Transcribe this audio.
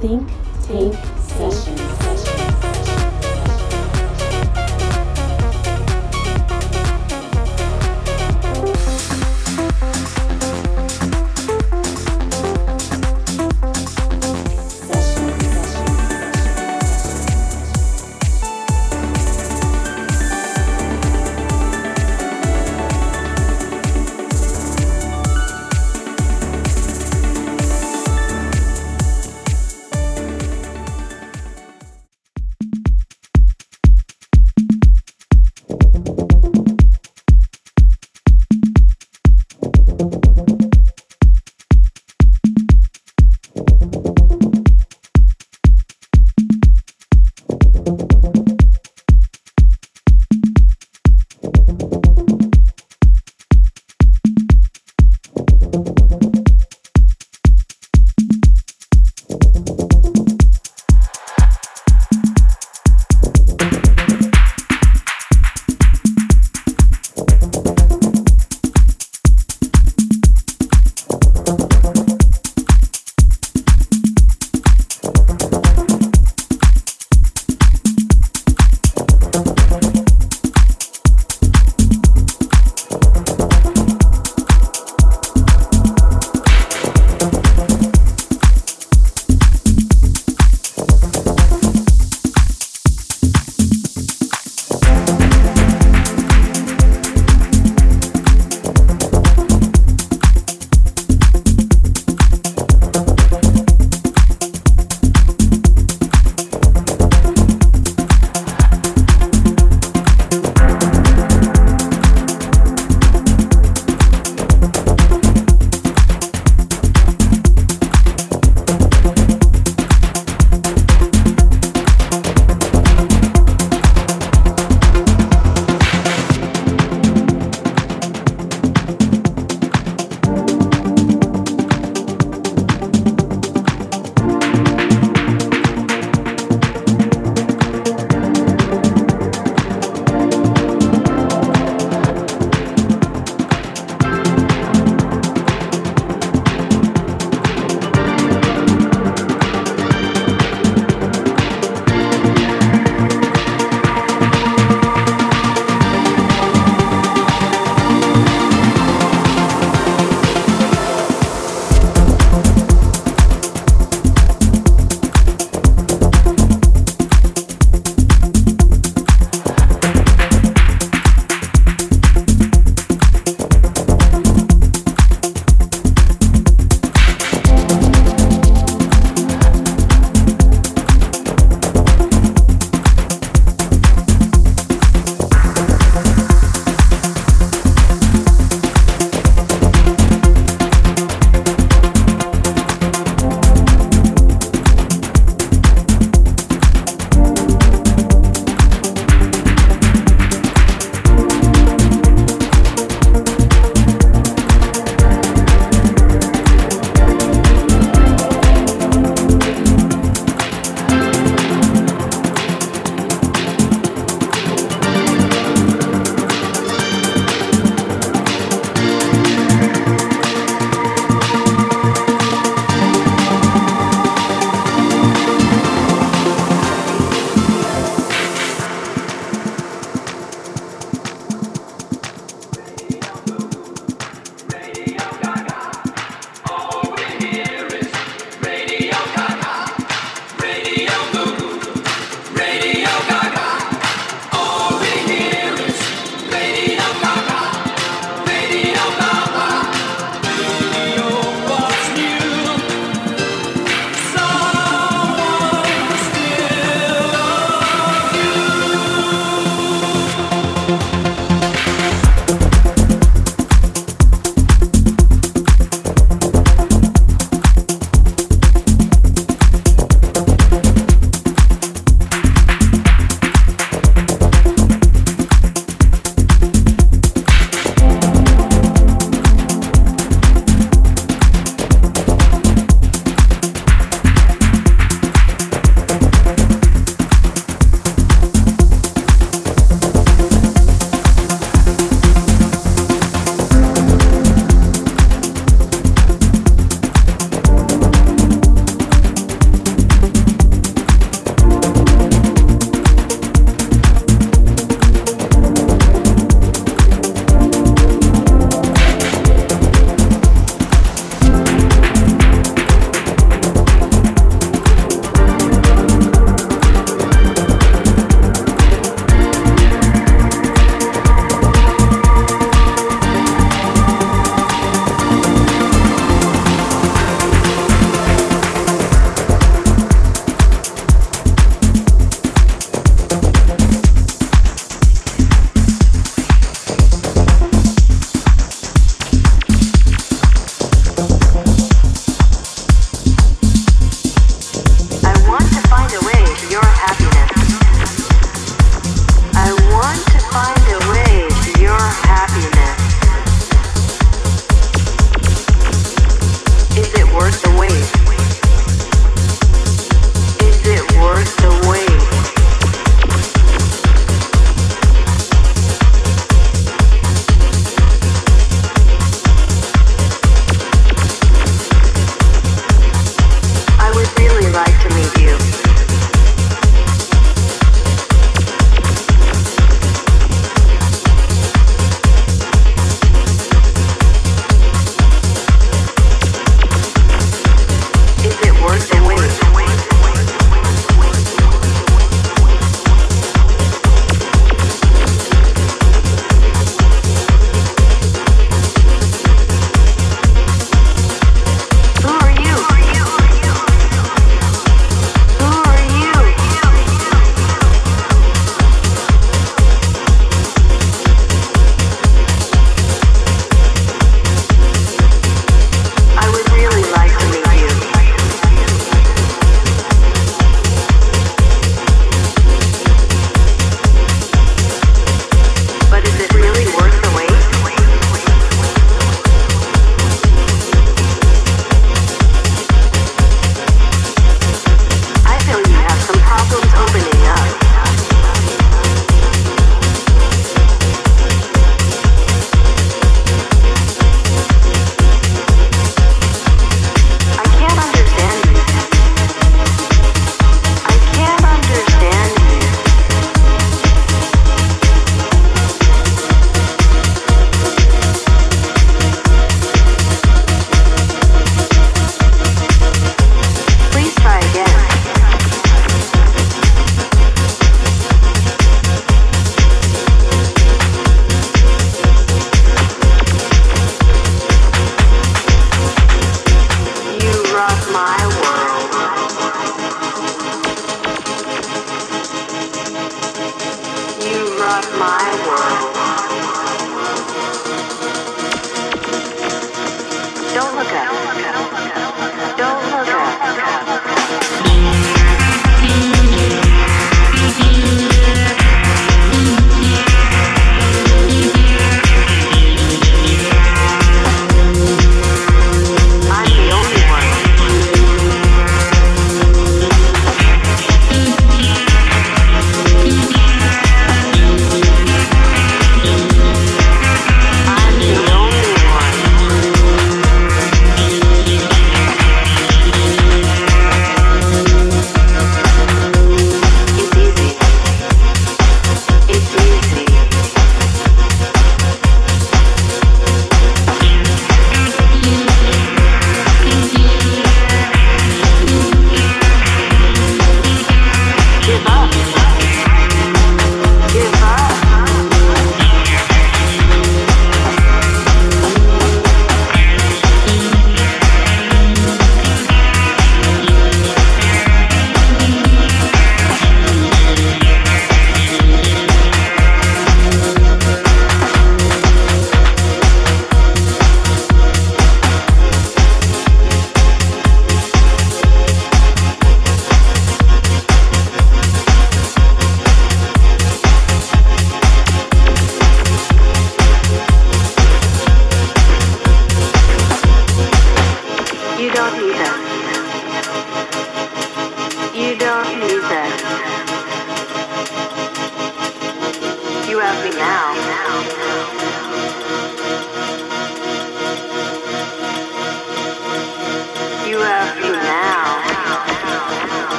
Think Tank session.